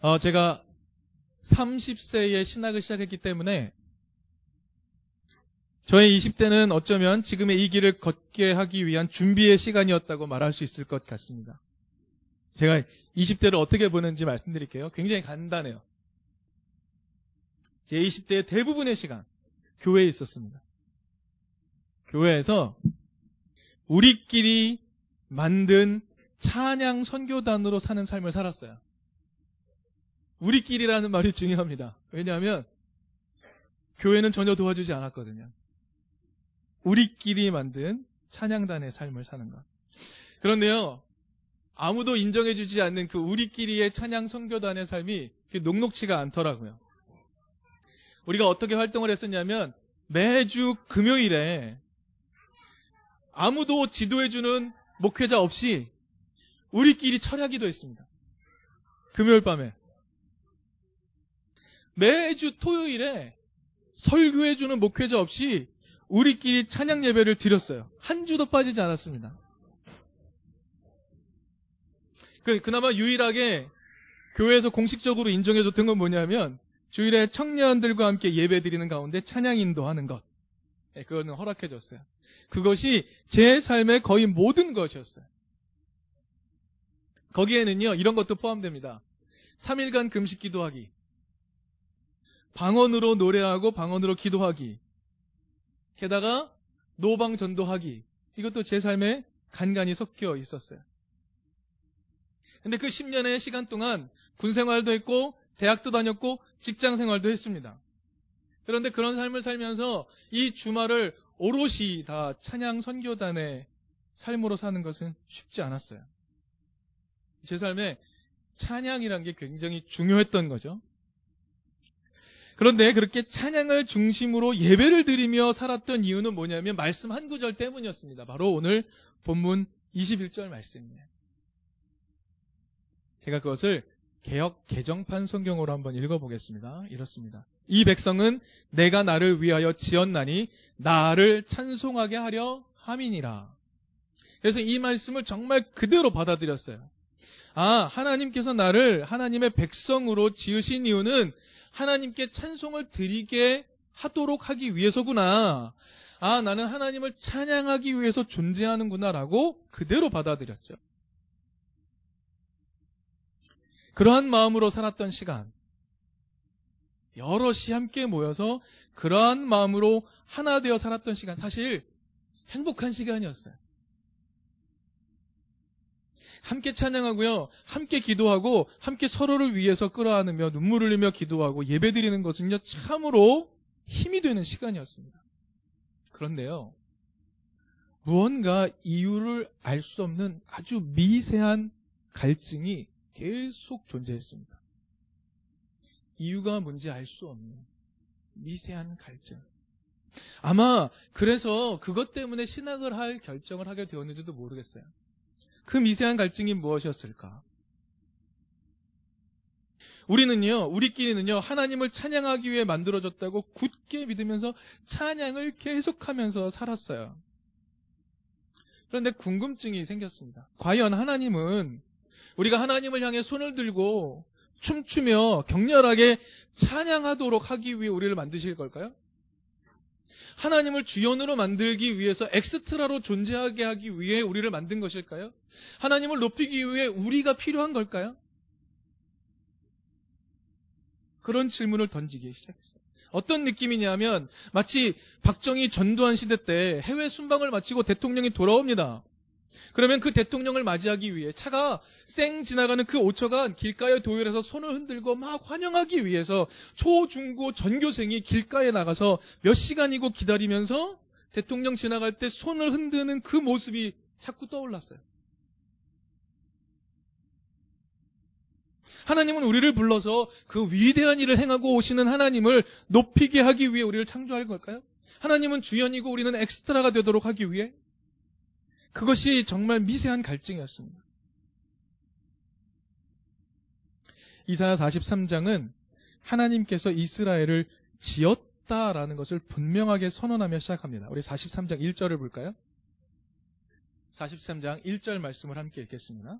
어, 제가 30세에 신학을 시작했기 때문에 저의 20대는 어쩌면 지금의 이 길을 걷게 하기 위한 준비의 시간이었다고 말할 수 있을 것 같습니다. 제가 20대를 어떻게 보는지 말씀드릴게요. 굉장히 간단해요. 제 20대의 대부분의 시간, 교회에 있었습니다. 교회에서 우리끼리 만든 찬양 선교단으로 사는 삶을 살았어요. 우리끼리라는 말이 중요합니다. 왜냐하면 교회는 전혀 도와주지 않았거든요. 우리끼리 만든 찬양단의 삶을 사는 것. 그런데요, 아무도 인정해주지 않는 그 우리끼리의 찬양 선교단의 삶이 녹록치가 않더라고요. 우리가 어떻게 활동을 했었냐면 매주 금요일에 아무도 지도해주는 목회자 없이 우리끼리 철야기도 했습니다. 금요일 밤에. 매주 토요일에 설교해주는 목회자 없이 우리끼리 찬양 예배를 드렸어요. 한 주도 빠지지 않았습니다. 그, 그나마 유일하게 교회에서 공식적으로 인정해줬던 건 뭐냐면 주일에 청년들과 함께 예배 드리는 가운데 찬양 인도하는 것. 네, 그거는 허락해줬어요. 그것이 제 삶의 거의 모든 것이었어요. 거기에는요, 이런 것도 포함됩니다. 3일간 금식 기도하기. 방언으로 노래하고 방언으로 기도하기. 게다가 노방 전도하기. 이것도 제 삶에 간간히 섞여 있었어요. 근데 그 10년의 시간 동안 군 생활도 했고, 대학도 다녔고, 직장 생활도 했습니다. 그런데 그런 삶을 살면서 이 주말을 오롯이 다 찬양 선교단의 삶으로 사는 것은 쉽지 않았어요. 제 삶에 찬양이란 게 굉장히 중요했던 거죠. 그런데 그렇게 찬양을 중심으로 예배를 드리며 살았던 이유는 뭐냐면 말씀 한 구절 때문이었습니다. 바로 오늘 본문 21절 말씀이에요. 제가 그것을 개혁 개정판 성경으로 한번 읽어보겠습니다. 이렇습니다. 이 백성은 내가 나를 위하여 지었나니 나를 찬송하게 하려 함이니라. 그래서 이 말씀을 정말 그대로 받아들였어요. 아, 하나님께서 나를 하나님의 백성으로 지으신 이유는 하나님께 찬송을 드리게 하도록 하기 위해서구나. 아, 나는 하나님을 찬양하기 위해서 존재하는구나라고 그대로 받아들였죠. 그러한 마음으로 살았던 시간. 여럿이 함께 모여서 그러한 마음으로 하나 되어 살았던 시간. 사실 행복한 시간이었어요. 함께 찬양하고요. 함께 기도하고 함께 서로를 위해서 끌어안으며 눈물을 흘리며 기도하고 예배드리는 것은요. 참으로 힘이 되는 시간이었습니다. 그런데요. 무언가 이유를 알 수 없는 아주 미세한 갈증이 계속 존재했습니다. 이유가 뭔지 알 수 없는 미세한 갈증. 아마 그래서 그것 때문에 신학을 할 결정을 하게 되었는지도 모르겠어요. 그 미세한 갈증이 무엇이었을까? 우리는요, 우리끼리는요, 하나님을 찬양하기 위해 만들어졌다고 굳게 믿으면서 찬양을 계속하면서 살았어요. 그런데 궁금증이 생겼습니다. 과연 하나님은 우리가 하나님을 향해 손을 들고 춤추며 격렬하게 찬양하도록 하기 위해 우리를 만드실 걸까요? 하나님을 주연으로 만들기 위해서 엑스트라로 존재하게 하기 위해 우리를 만든 것일까요? 하나님을 높이기 위해 우리가 필요한 걸까요? 그런 질문을 던지기 시작했어요. 어떤 느낌이냐면 마치 박정희 전두환 시대 때 해외 순방을 마치고 대통령이 돌아옵니다. 그러면 그 대통령을 맞이하기 위해 차가 쌩 지나가는 그 5초간 길가에 도열해서 손을 흔들고 막 환영하기 위해서 초, 중, 고 전교생이 길가에 나가서 몇 시간이고 기다리면서 대통령 지나갈 때 손을 흔드는 그 모습이 자꾸 떠올랐어요. 하나님은 우리를 불러서 그 위대한 일을 행하고 오시는 하나님을 높이게 하기 위해 우리를 창조할 걸까요? 하나님은 주연이고 우리는 엑스트라가 되도록 하기 위해 그것이 정말 미세한 갈증이었습니다. 이사야 43장은 하나님께서 이스라엘을 지었다라는 것을 분명하게 선언하며 시작합니다. 우리 43장 1절을 볼까요? 43장 1절 말씀을 함께 읽겠습니다.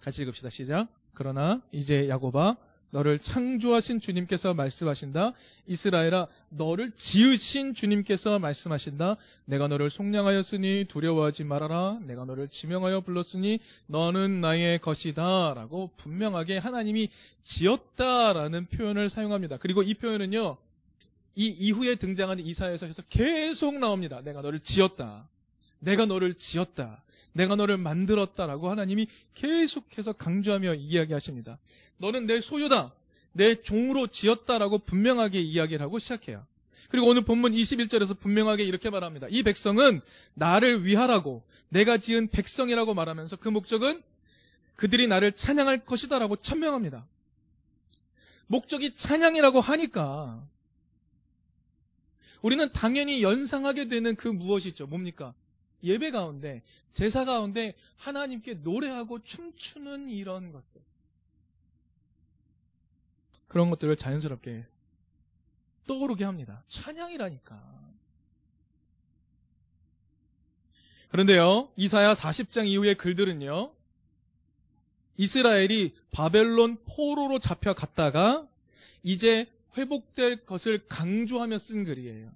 같이 읽읍시다. 시작. 그러나 이제 야고바 너를 창조하신 주님께서 말씀하신다. 이스라엘아 너를 지으신 주님께서 말씀하신다. 내가 너를 속량하였으니 두려워하지 말아라. 내가 너를 지명하여 불렀으니 너는 나의 것이다. 라고 분명하게 하나님이 지었다라는 표현을 사용합니다. 그리고 이 표현은요. 이 이후에 등장하는 이사에서 계속 나옵니다. 내가 너를 지었다. 내가 너를 지었다. 내가 너를 만들었다라고 하나님이 계속해서 강조하며 이야기하십니다. 너는 내 소유다. 내 종으로 지었다라고 분명하게 이야기를 하고 시작해요. 그리고 오늘 본문 21절에서 분명하게 이렇게 말합니다. 이 백성은 나를 위하라고 내가 지은 백성이라고 말하면서 그 목적은 그들이 나를 찬양할 것이다라고 천명합니다. 목적이 찬양이라고 하니까 우리는 당연히 연상하게 되는 그 무엇이 있죠? 뭡니까? 예배 가운데, 제사 가운데 하나님께 노래하고 춤추는 이런 것들. 그런 것들을 자연스럽게 떠오르게 합니다. 찬양이라니까. 그런데요, 이사야 40장 이후의 글들은요, 이스라엘이 바벨론 포로로 잡혀갔다가 이제 회복될 것을 강조하며 쓴 글이에요.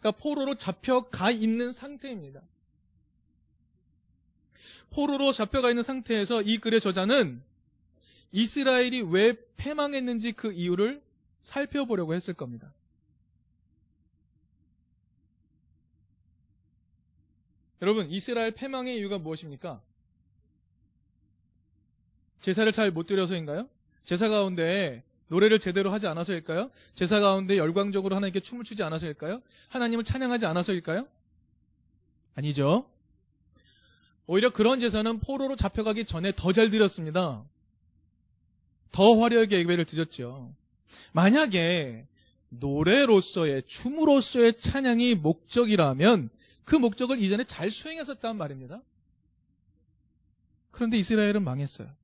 그러니까 포로로 잡혀가 있는 상태입니다. 포로로 잡혀가 있는 상태에서 이 글의 저자는 이스라엘이 왜 패망했는지 그 이유를 살펴보려고 했을 겁니다. 여러분, 이스라엘 패망의 이유가 무엇입니까? 제사를 잘 못 드려서인가요? 제사 가운데 노래를 제대로 하지 않아서일까요? 제사 가운데 열광적으로 하나님께 춤을 추지 않아서일까요? 하나님을 찬양하지 않아서일까요? 아니죠. 오히려 그런 제사는 포로로 잡혀가기 전에 더 잘 드렸습니다. 더 화려하게 예배를 드렸죠. 만약에 노래로서의 춤으로서의 찬양이 목적이라면 그 목적을 이전에 잘 수행했었단 말입니다. 그런데 이스라엘은 망했어요.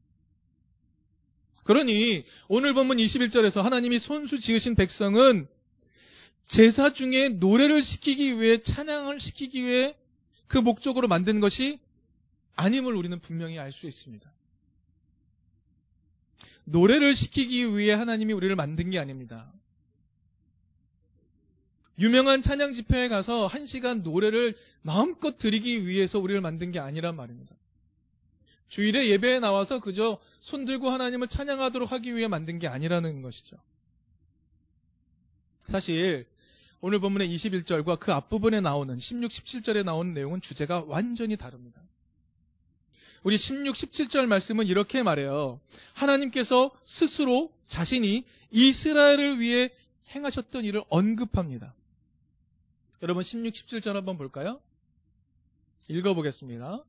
그러니 오늘 본문 21절에서 하나님이 손수 지으신 백성은 제사 중에 노래를 시키기 위해 찬양을 시키기 위해 그 목적으로 만든 것이 아님을 우리는 분명히 알 수 있습니다. 노래를 시키기 위해 하나님이 우리를 만든 게 아닙니다. 유명한 찬양 집회에 가서 한 시간 노래를 마음껏 드리기 위해서 우리를 만든 게 아니란 말입니다. 주일에 예배에 나와서 그저 손 들고 하나님을 찬양하도록 하기 위해 만든 게 아니라는 것이죠. 사실 오늘 본문의 21절과 그 앞부분에 나오는 16, 17절에 나오는 내용은 주제가 완전히 다릅니다. 우리 16, 17절 말씀은 이렇게 말해요. 하나님께서 스스로 자신이 이스라엘을 위해 행하셨던 일을 언급합니다. 여러분 16, 17절 한번 볼까요? 읽어보겠습니다.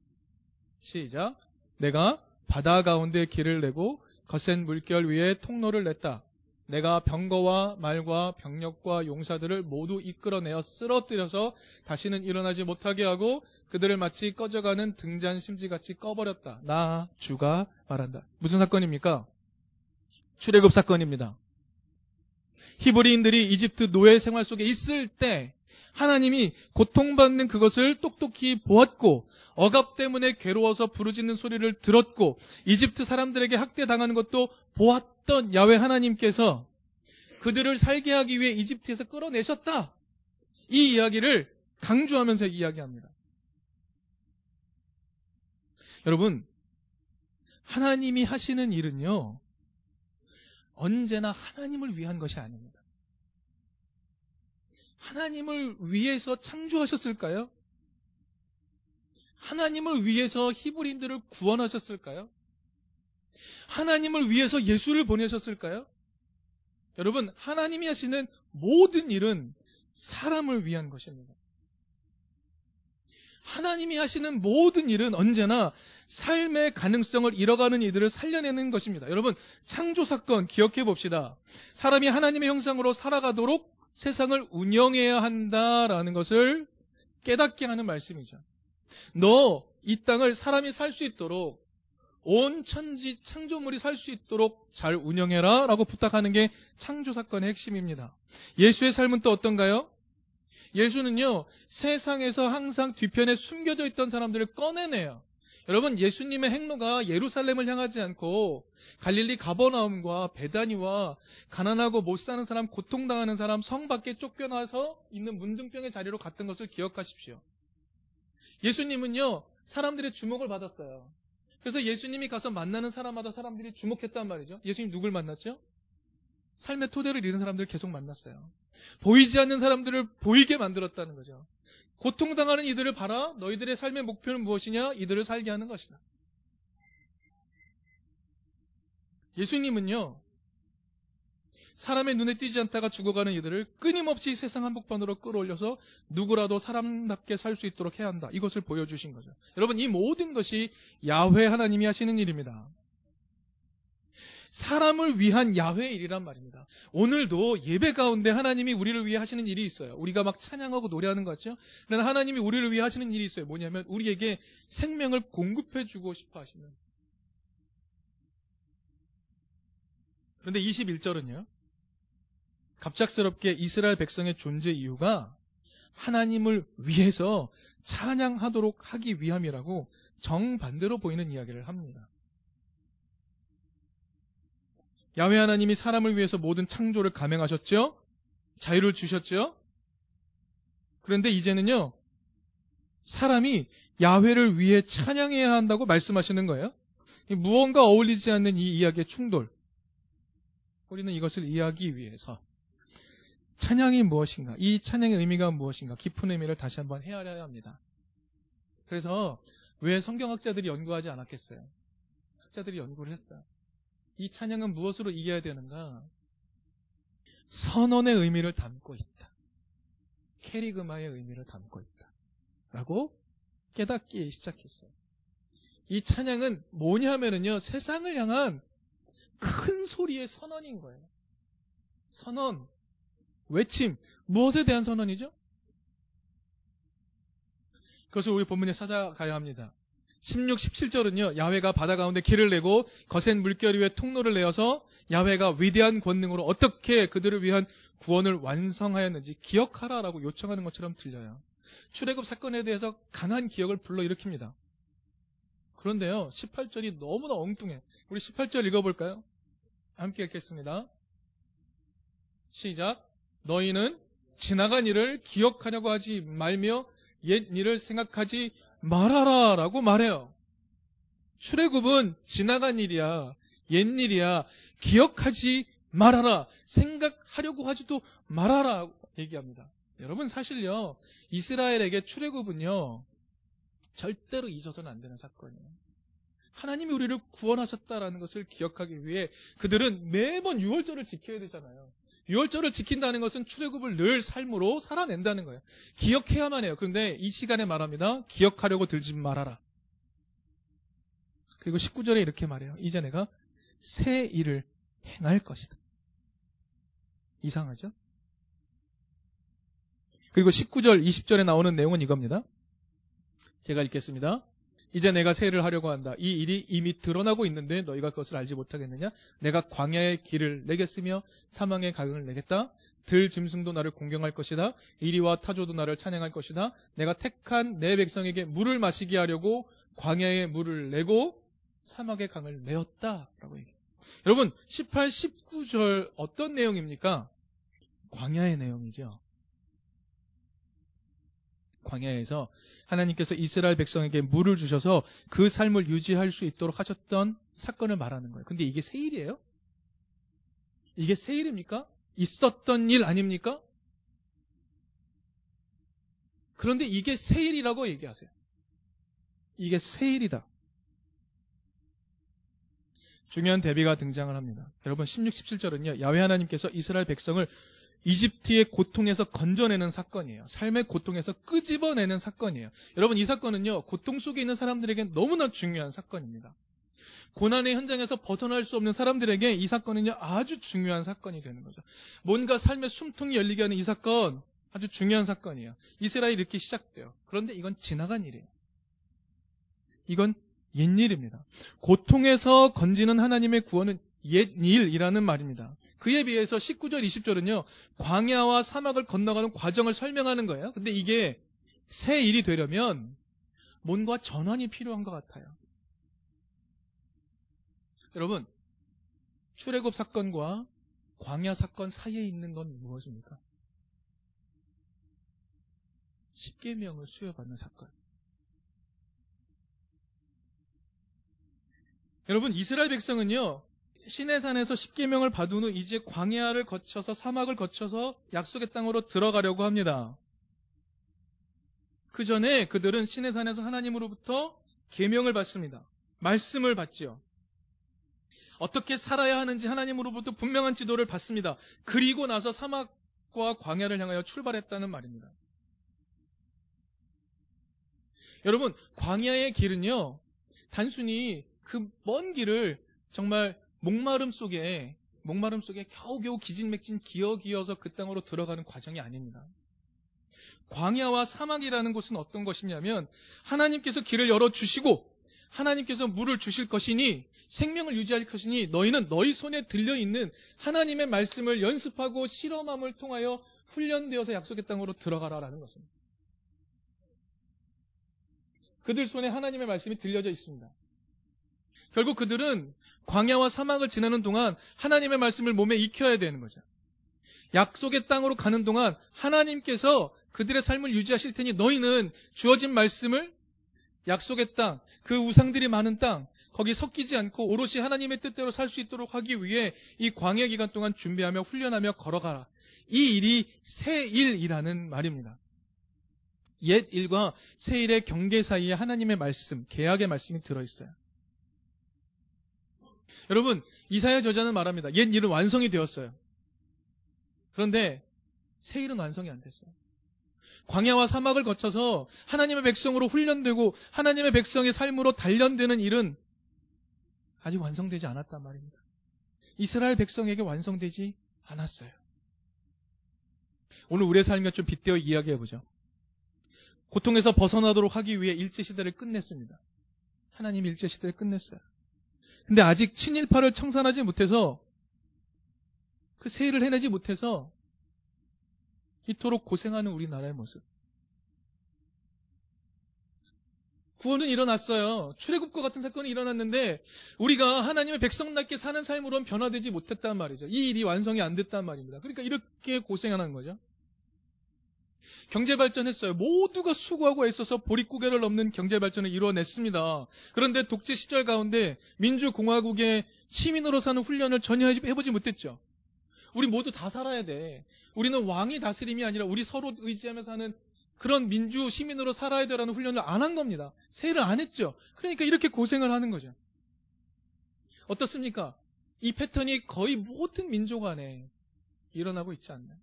시작. 내가 바다 가운데 길을 내고 거센 물결 위에 통로를 냈다. 내가 병거와 말과 병력과 용사들을 모두 이끌어내어 쓰러뜨려서 다시는 일어나지 못하게 하고 그들을 마치 꺼져가는 등잔 심지같이 꺼버렸다. 나 주가 말한다. 무슨 사건입니까? 출애굽 사건입니다. 히브리인들이 이집트 노예 생활 속에 있을 때 하나님이 고통받는 그것을 똑똑히 보았고 억압 때문에 괴로워서 부르짖는 소리를 들었고 이집트 사람들에게 학대당하는 것도 보았던 야외 하나님께서 그들을 살게 하기 위해 이집트에서 끌어내셨다. 이 이야기를 강조하면서 이야기합니다. 여러분, 하나님이 하시는 일은요, 언제나 하나님을 위한 것이 아닙니다. 하나님을 위해서 창조하셨을까요? 하나님을 위해서 히브리인들을 구원하셨을까요? 하나님을 위해서 예수를 보내셨을까요? 여러분, 하나님이 하시는 모든 일은 사람을 위한 것입니다. 하나님이 하시는 모든 일은 언제나 삶의 가능성을 잃어가는 이들을 살려내는 것입니다. 여러분, 창조 사건 기억해 봅시다. 사람이 하나님의 형상으로 살아가도록 세상을 운영해야 한다라는 것을 깨닫게 하는 말씀이죠. 너 이 땅을 사람이 살 수 있도록 온 천지 창조물이 살 수 있도록 잘 운영해라 라고 부탁하는 게 창조 사건의 핵심입니다. 예수의 삶은 또 어떤가요? 예수는요, 세상에서 항상 뒤편에 숨겨져 있던 사람들을 꺼내내요. 여러분 예수님의 행로가 예루살렘을 향하지 않고 갈릴리 가버나움과 베다니와 가난하고 못 사는 사람, 고통당하는 사람, 성 밖에 쫓겨나서 있는 문둥병의 자리로 갔던 것을 기억하십시오. 예수님은요 사람들의 주목을 받았어요. 그래서 예수님이 가서 만나는 사람마다 사람들이 주목했단 말이죠. 예수님 누굴 만났죠? 삶의 토대를 잃은 사람들을 계속 만났어요. 보이지 않는 사람들을 보이게 만들었다는 거죠. 고통당하는 이들을 봐라. 너희들의 삶의 목표는 무엇이냐? 이들을 살게 하는 것이다. 예수님은요, 사람의 눈에 띄지 않다가 죽어가는 이들을 끊임없이 세상 한복판으로 끌어올려서 누구라도 사람답게 살 수 있도록 해야 한다. 이것을 보여주신 거죠. 여러분, 이 모든 것이 야훼 하나님이 하시는 일입니다. 사람을 위한 야훼 일이란 말입니다. 오늘도 예배 가운데 하나님이 우리를 위해 하시는 일이 있어요. 우리가 막 찬양하고 노래하는 것 같죠? 그러나 하나님이 우리를 위해 하시는 일이 있어요. 뭐냐면 우리에게 생명을 공급해 주고 싶어 하시는. 그런데 21절은요. 갑작스럽게 이스라엘 백성의 존재 이유가 하나님을 위해서 찬양하도록 하기 위함이라고 정반대로 보이는 이야기를 합니다. 야훼 하나님이 사람을 위해서 모든 창조를 감행하셨죠? 자유를 주셨죠? 그런데 이제는요, 사람이 야훼를 위해 찬양해야 한다고 말씀하시는 거예요. 무언가 어울리지 않는 이 이야기의 충돌. 우리는 이것을 이해하기 위해서 찬양이 무엇인가, 이 찬양의 의미가 무엇인가, 깊은 의미를 다시 한번 헤아려야 합니다. 그래서 왜 성경학자들이 연구하지 않았겠어요? 학자들이 연구를 했어요. 이 찬양은 무엇으로 이겨야 되는가? 선언의 의미를 담고 있다. 캐리그마의 의미를 담고 있다. 라고 깨닫기 시작했어요. 이 찬양은 뭐냐면은요, 세상을 향한 큰 소리의 선언인 거예요. 선언, 외침, 무엇에 대한 선언이죠? 그것을 우리 본문에 찾아가야 합니다. 16, 17절은요, 야훼가 바다 가운데 길을 내고 거센 물결 위에 통로를 내어서 야훼가 위대한 권능으로 어떻게 그들을 위한 구원을 완성하였는지 기억하라라고 요청하는 것처럼 들려요. 출애굽 사건에 대해서 강한 기억을 불러일으킵니다. 그런데요, 18절이 너무나 엉뚱해. 우리 18절 읽어볼까요? 함께 읽겠습니다. 시작. 너희는 지나간 일을 기억하려고 하지 말며 옛 일을 생각하지 말하라 라고 말해요. 출애굽은 지나간 일이야. 옛 일이야. 기억하지 말아라. 생각하려고 하지도 말아라. 얘기합니다. 여러분 사실요. 이스라엘에게 출애굽은요. 절대로 잊어서는 안 되는 사건이에요. 하나님이 우리를 구원하셨다라는 것을 기억하기 위해 그들은 매번 6월절을 지켜야 되잖아요. 6월절을 지킨다는 것은 출애굽을 늘 삶으로 살아낸다는 거예요. 기억해야만 해요. 그런데 이 시간에 말합니다. 기억하려고 들지 말아라. 그리고 19절에 이렇게 말해요. 이제 내가 새 일을 행할 것이다. 이상하죠? 그리고 19절, 20절에 나오는 내용은 이겁니다. 제가 읽겠습니다. 이제 내가 세를 하려고 한다. 이 일이 이미 드러나고 있는데 너희가 그것을 알지 못하겠느냐? 내가 광야의 길을 내겠으며 사망의 가경을 내겠다. 들 짐승도 나를 공경할 것이다. 이리와 타조도 나를 찬양할 것이다. 내가 택한 내 백성에게 물을 마시게 하려고 광야의 물을 내고 사막의 강을 내었다. 라고 얘기해요. 여러분, 18, 19절 어떤 내용입니까? 광야의 내용이죠. 광야에서 하나님께서 이스라엘 백성에게 물을 주셔서 그 삶을 유지할 수 있도록 하셨던 사건을 말하는 거예요. 근데 이게 세일이에요? 이게 세일입니까? 있었던 일 아닙니까? 그런데 이게 세일이라고 얘기하세요. 이게 세일이다. 중요한 대비가 등장을 합니다. 여러분 16, 17절은요. 야외 하나님께서 이스라엘 백성을 이집트의 고통에서 건져내는 사건이에요. 삶의 고통에서 끄집어내는 사건이에요. 여러분 이 사건은요. 고통 속에 있는 사람들에게 너무나 중요한 사건입니다. 고난의 현장에서 벗어날 수 없는 사람들에게 이 사건은요. 아주 중요한 사건이 되는 거죠. 뭔가 삶의 숨통이 열리게 하는 이 사건 아주 중요한 사건이에요. 이스라엘이 이렇게 시작돼요. 그런데 이건 지나간 일이에요. 이건 옛일입니다. 고통에서 건지는 하나님의 구원은 옛 일이라는 말입니다. 그에 비해서 19절, 20절은요, 광야와 사막을 건너가는 과정을 설명하는 거예요. 근데 이게 새 일이 되려면 뭔가 전환이 필요한 것 같아요. 여러분, 출애굽 사건과 광야 사건 사이에 있는 건 무엇입니까? 십계명을 수여받는 사건. 여러분 이스라엘 백성은요 시내산에서 십계명을 받은 후 이제 광야를 거쳐서 사막을 거쳐서 약속의 땅으로 들어가려고 합니다. 그 전에 그들은 시내산에서 하나님으로부터 계명을 받습니다. 말씀을 받지요. 어떻게 살아야 하는지 하나님으로부터 분명한 지도를 받습니다. 그리고 나서 사막과 광야를 향하여 출발했다는 말입니다. 여러분, 광야의 길은요, 단순히 그 먼 길을 정말 목마름 속에, 목마름 속에 겨우겨우 기진맥진 기어기어서 그 땅으로 들어가는 과정이 아닙니다. 광야와 사막이라는 곳은 어떤 것이냐면 하나님께서 길을 열어 주시고 하나님께서 물을 주실 것이니 생명을 유지할 것이니 너희는 너희 손에 들려 있는 하나님의 말씀을 연습하고 실험함을 통하여 훈련되어서 약속의 땅으로 들어가라라는 것입니다. 그들 손에 하나님의 말씀이 들려져 있습니다. 결국 그들은 광야와 사막을 지나는 동안 하나님의 말씀을 몸에 익혀야 되는 거죠. 약속의 땅으로 가는 동안 하나님께서 그들의 삶을 유지하실 테니 너희는 주어진 말씀을 약속의 땅, 그 우상들이 많은 땅, 거기 섞이지 않고 오롯이 하나님의 뜻대로 살 수 있도록 하기 위해 이 광야 기간 동안 준비하며 훈련하며 걸어가라. 이 일이 새 일이라는 말입니다. 옛 일과 새 일의 경계 사이에 하나님의 말씀, 계약의 말씀이 들어있어요. 여러분, 이사야 저자는 말합니다. 옛 일은 완성이 되었어요. 그런데 새 일은 완성이 안 됐어요. 광야와 사막을 거쳐서 하나님의 백성으로 훈련되고 하나님의 백성의 삶으로 단련되는 일은 아직 완성되지 않았단 말입니다. 이스라엘 백성에게 완성되지 않았어요. 오늘 우리의 삶과 좀 빗대어 이야기해 보죠. 고통에서 벗어나도록 하기 위해 일제시대를 끝냈습니다. 하나님 일제시대를 끝냈어요. 근데 아직 친일파를 청산하지 못해서 그 세일을 해내지 못해서 이토록 고생하는 우리나라의 모습. 구원은 일어났어요. 출애굽과 같은 사건이 일어났는데 우리가 하나님의 백성답게 사는 삶으로는 변화되지 못했단 말이죠. 이 일이 완성이 안 됐단 말입니다. 그러니까 이렇게 고생하는 거죠. 경제 발전했어요. 모두가 수고하고 애써서 보릿고개를 넘는 경제 발전을 이루어냈습니다. 그런데 독재 시절 가운데 민주공화국의 시민으로 사는 훈련을 전혀 해보지 못했죠. 우리 모두 다 살아야 돼. 우리는 왕이 다스림이 아니라 우리 서로 의지하며 사는 그런 민주 시민으로 살아야 되라는 훈련을 안 한 겁니다. 세일을 안 했죠. 그러니까 이렇게 고생을 하는 거죠. 어떻습니까? 이 패턴이 거의 모든 민족 안에 일어나고 있지 않나요?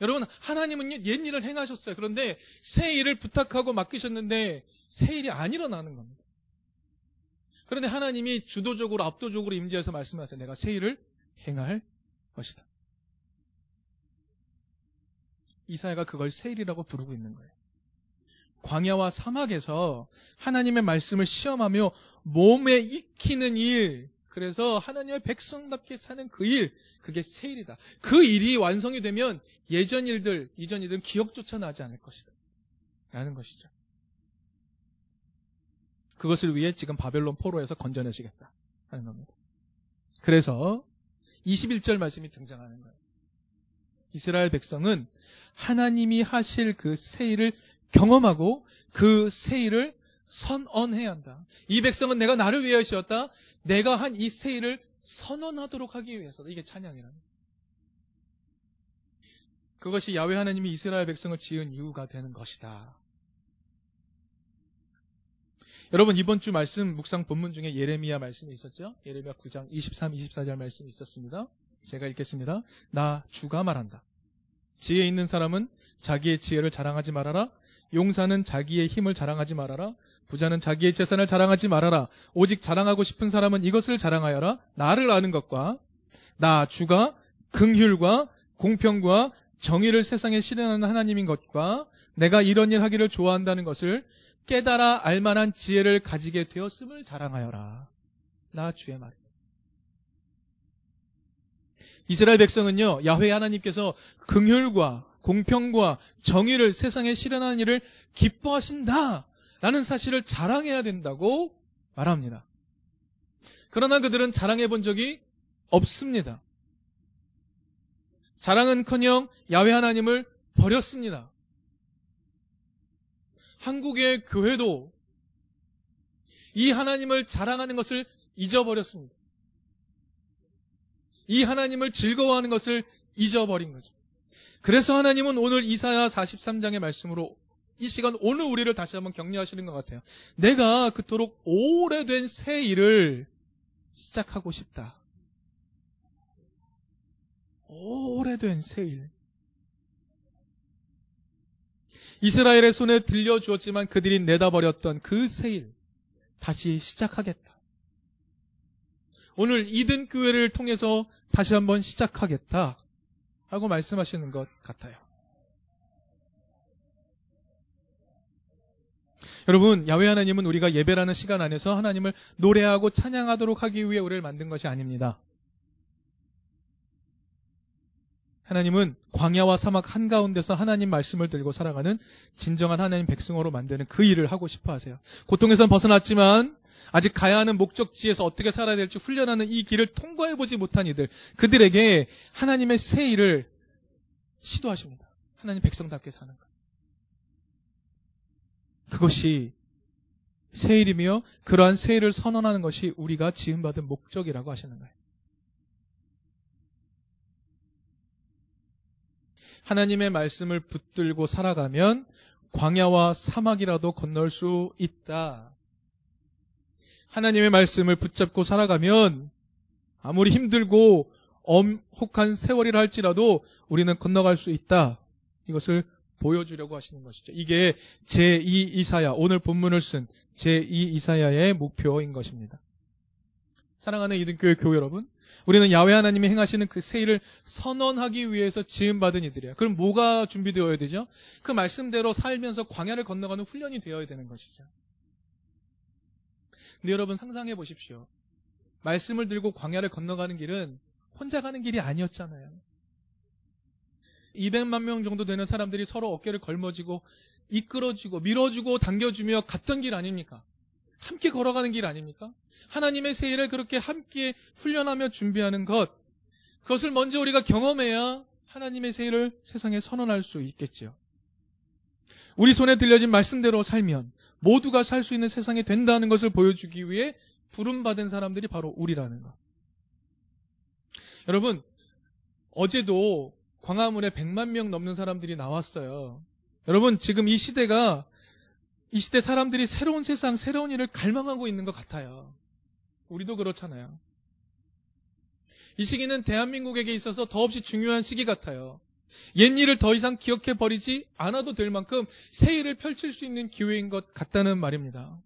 여러분, 하나님은 옛 일을 행하셨어요. 그런데 새 일을 부탁하고 맡기셨는데 새 일이 안 일어나는 겁니다. 그런데 하나님이 주도적으로 압도적으로 임재해서 말씀하세요. 내가 새 일을 행할 것이다. 이사야가 그걸 새 일이라고 부르고 있는 거예요. 광야와 사막에서 하나님의 말씀을 시험하며 몸에 익히는 일, 그래서 하나님의 백성답게 사는 그 일, 그게 새 일이다. 그 일이 완성이 되면 예전 일들, 이전 일들은 기억조차 나지 않을 것이다. 라는 것이죠. 그것을 위해 지금 바벨론 포로에서 건져내시겠다. 하는 겁니다. 그래서 21절 말씀이 등장하는 거예요. 이스라엘 백성은 하나님이 하실 그 세일을 경험하고 그 세일을 선언해야 한다. 이 백성은 내가 나를 위하였다. 내가 한 이 세일을 선언하도록 하기 위해서다. 이게 찬양이랍니다. 그것이 야외 하나님이 이스라엘 백성을 지은 이유가 되는 것이다. 여러분 이번 주 말씀 묵상 본문 중에 예레미야 말씀이 있었죠? 예레미야 9장 23, 24절 말씀이 있었습니다. 제가 읽겠습니다. 나 주가 말한다. 지혜 있는 사람은 자기의 지혜를 자랑하지 말아라. 용사는 자기의 힘을 자랑하지 말아라. 부자는 자기의 재산을 자랑하지 말아라. 오직 자랑하고 싶은 사람은 이것을 자랑하여라. 나를 아는 것과 나 주가 긍휼과 공평과 정의를 세상에 실현하는 하나님인 것과 내가 이런 일 하기를 좋아한다는 것을 깨달아 알만한 지혜를 가지게 되었음을 자랑하여라. 나 주의 말입니다. 이스라엘 백성은요, 야훼 하나님께서 긍휼과 공평과 정의를 세상에 실현하는 일을 기뻐하신다. 라는 사실을 자랑해야 된다고 말합니다. 그러나 그들은 자랑해 본 적이 없습니다. 자랑은 커녕 야외 하나님을 버렸습니다. 한국의 교회도 이 하나님을 자랑하는 것을 잊어버렸습니다. 이 하나님을 즐거워하는 것을 잊어버린 거죠. 그래서 하나님은 오늘 이사야 43장의 말씀으로 이 시간 오늘 우리를 다시 한번 격려하시는 것 같아요. 내가 그토록 오래된 새 일을 시작하고 싶다. 오래된 새 일. 이스라엘의 손에 들려주었지만 그들이 내다버렸던 그 새 일. 다시 시작하겠다. 오늘 이든 교회를 통해서 다시 한번 시작하겠다. 하고 말씀하시는 것 같아요. 여러분, 야외 하나님은 우리가 예배라는 시간 안에서 하나님을 노래하고 찬양하도록 하기 위해 우리를 만든 것이 아닙니다. 하나님은 광야와 사막 한가운데서 하나님 말씀을 들고 살아가는 진정한 하나님 백성으로 만드는 그 일을 하고 싶어 하세요. 고통에선 벗어났지만 아직 가야 하는 목적지에서 어떻게 살아야 될지 훈련하는 이 길을 통과해보지 못한 이들, 그들에게 하나님의 새 일을 시도하십니다. 하나님 백성답게 사는 것. 그것이 새 일이며 그러한 새 일을 선언하는 것이 우리가 지음받은 목적이라고 하시는 거예요. 하나님의 말씀을 붙들고 살아가면 광야와 사막이라도 건널 수 있다. 하나님의 말씀을 붙잡고 살아가면 아무리 힘들고 엄혹한 세월이라 할지라도 우리는 건너갈 수 있다. 이것을 보여주려고 하시는 것이죠. 이게 제2 이사야, 오늘 본문을 쓴 제2 이사야의 목표인 것입니다. 사랑하는 이등교회 교회 여러분, 우리는 야외 하나님이 행하시는 그 세일을 선언하기 위해서 지음받은 이들이에요. 그럼 뭐가 준비되어야 되죠? 그 말씀대로 살면서 광야를 건너가는 훈련이 되어야 되는 것이죠. 근데 여러분 상상해 보십시오. 말씀을 들고 광야를 건너가는 길은 혼자 가는 길이 아니었잖아요. 200만 명 정도 되는 사람들이 서로 어깨를 걸머쥐고 이끌어주고 밀어주고 당겨주며 갔던 길 아닙니까? 함께 걸어가는 길 아닙니까? 하나님의 세일을 그렇게 함께 훈련하며 준비하는 것, 그것을 먼저 우리가 경험해야 하나님의 세일을 세상에 선언할 수 있겠죠. 우리 손에 들려진 말씀대로 살면 모두가 살 수 있는 세상이 된다는 것을 보여주기 위해 부름받은 사람들이 바로 우리라는 것. 여러분, 어제도 광화문에 100만 명 넘는 사람들이 나왔어요. 여러분, 지금 이 시대가 이 시대 사람들이 새로운 세상, 새로운 일을 갈망하고 있는 것 같아요. 우리도 그렇잖아요. 이 시기는 대한민국에게 있어서 더없이 중요한 시기 같아요. 옛 일을 더 이상 기억해 버리지 않아도 될 만큼 새 일을 펼칠 수 있는 기회인 것 같다는 말입니다.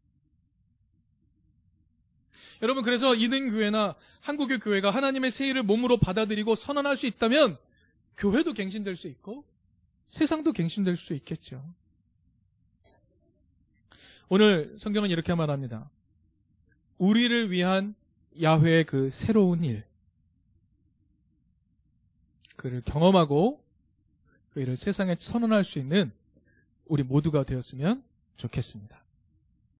여러분, 그래서 이등교회나 한국의 교회가 하나님의 새 일을 몸으로 받아들이고 선언할 수 있다면 교회도 갱신될 수 있고 세상도 갱신될 수 있겠죠. 오늘 성경은 이렇게 말합니다. 우리를 위한 야훼의 그 새로운 일, 그를 경험하고 그 일을 세상에 선언할 수 있는 우리 모두가 되었으면 좋겠습니다.